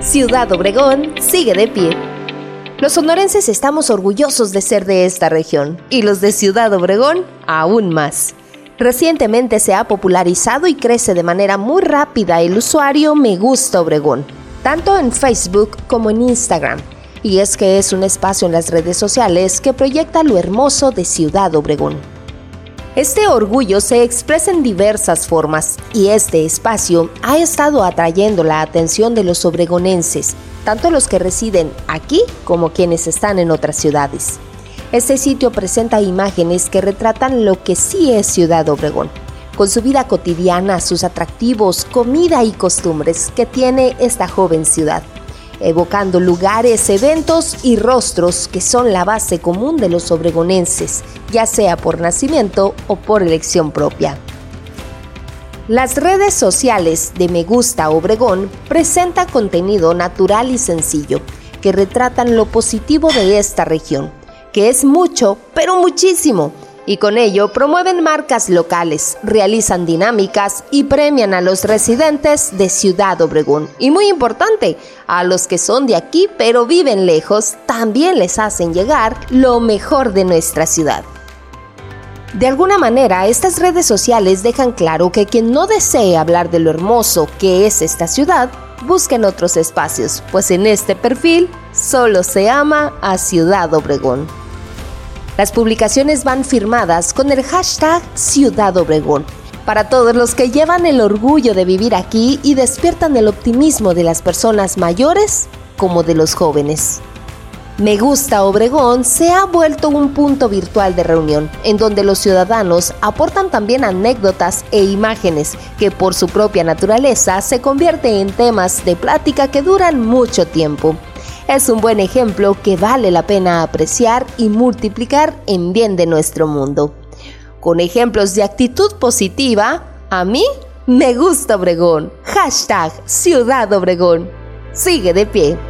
Ciudad Obregón sigue de pie. Los sonorenses estamos orgullosos de ser de esta región y los de Ciudad Obregón aún más. Recientemente se ha popularizado y crece de manera muy rápida el usuario Me Gusta Obregón, tanto en Facebook como en Instagram. Y es que es un espacio en las redes sociales que proyecta lo hermoso de Ciudad Obregón. Este orgullo se expresa en diversas formas y este espacio ha estado atrayendo la atención de los obregonenses, tanto los que residen aquí como quienes están en otras ciudades. Este sitio presenta imágenes que retratan lo que sí es Ciudad Obregón, con su vida cotidiana, sus atractivos, comida y costumbres que tiene esta joven ciudad evocando lugares, eventos y rostros que son la base común de los obregonenses, ya sea por nacimiento o por elección propia. Las redes sociales de Me Gusta Obregón presentan contenido natural y sencillo que retratan lo positivo de esta región, que es mucho, pero muchísimo, y con ello promueven marcas locales, realizan dinámicas y premian a los residentes de Ciudad Obregón. Y muy importante, a los que son de aquí pero viven lejos, también les hacen llegar lo mejor de nuestra ciudad. De alguna manera, estas redes sociales dejan claro que quien no desee hablar de lo hermoso que es esta ciudad, busquen otros espacios, pues en este perfil solo se ama a Ciudad Obregón. Las publicaciones van firmadas con el hashtag Ciudad Obregón. Para todos los que llevan el orgullo de vivir aquí y despiertan el optimismo de las personas mayores como de los jóvenes. Me Gusta Obregón se ha vuelto un punto virtual de reunión, en donde los ciudadanos aportan también anécdotas e imágenes que por su propia naturaleza se convierte en temas de plática que duran mucho tiempo es un buen ejemplo que vale la pena apreciar y multiplicar en bien de nuestro mundo. Con ejemplos de actitud positiva, a mí me gusta Obregón. Hashtag Ciudad Obregón. Sigue de pie.